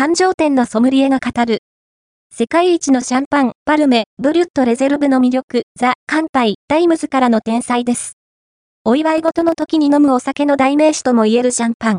繁盛店のソムリエが語る。世界一のシャンパン、パルメ、ブリュットレゼルヴの魅力、ザ・乾杯、タイムズからの転載です。お祝い事の時に飲むお酒の代名詞とも言えるシャンパン。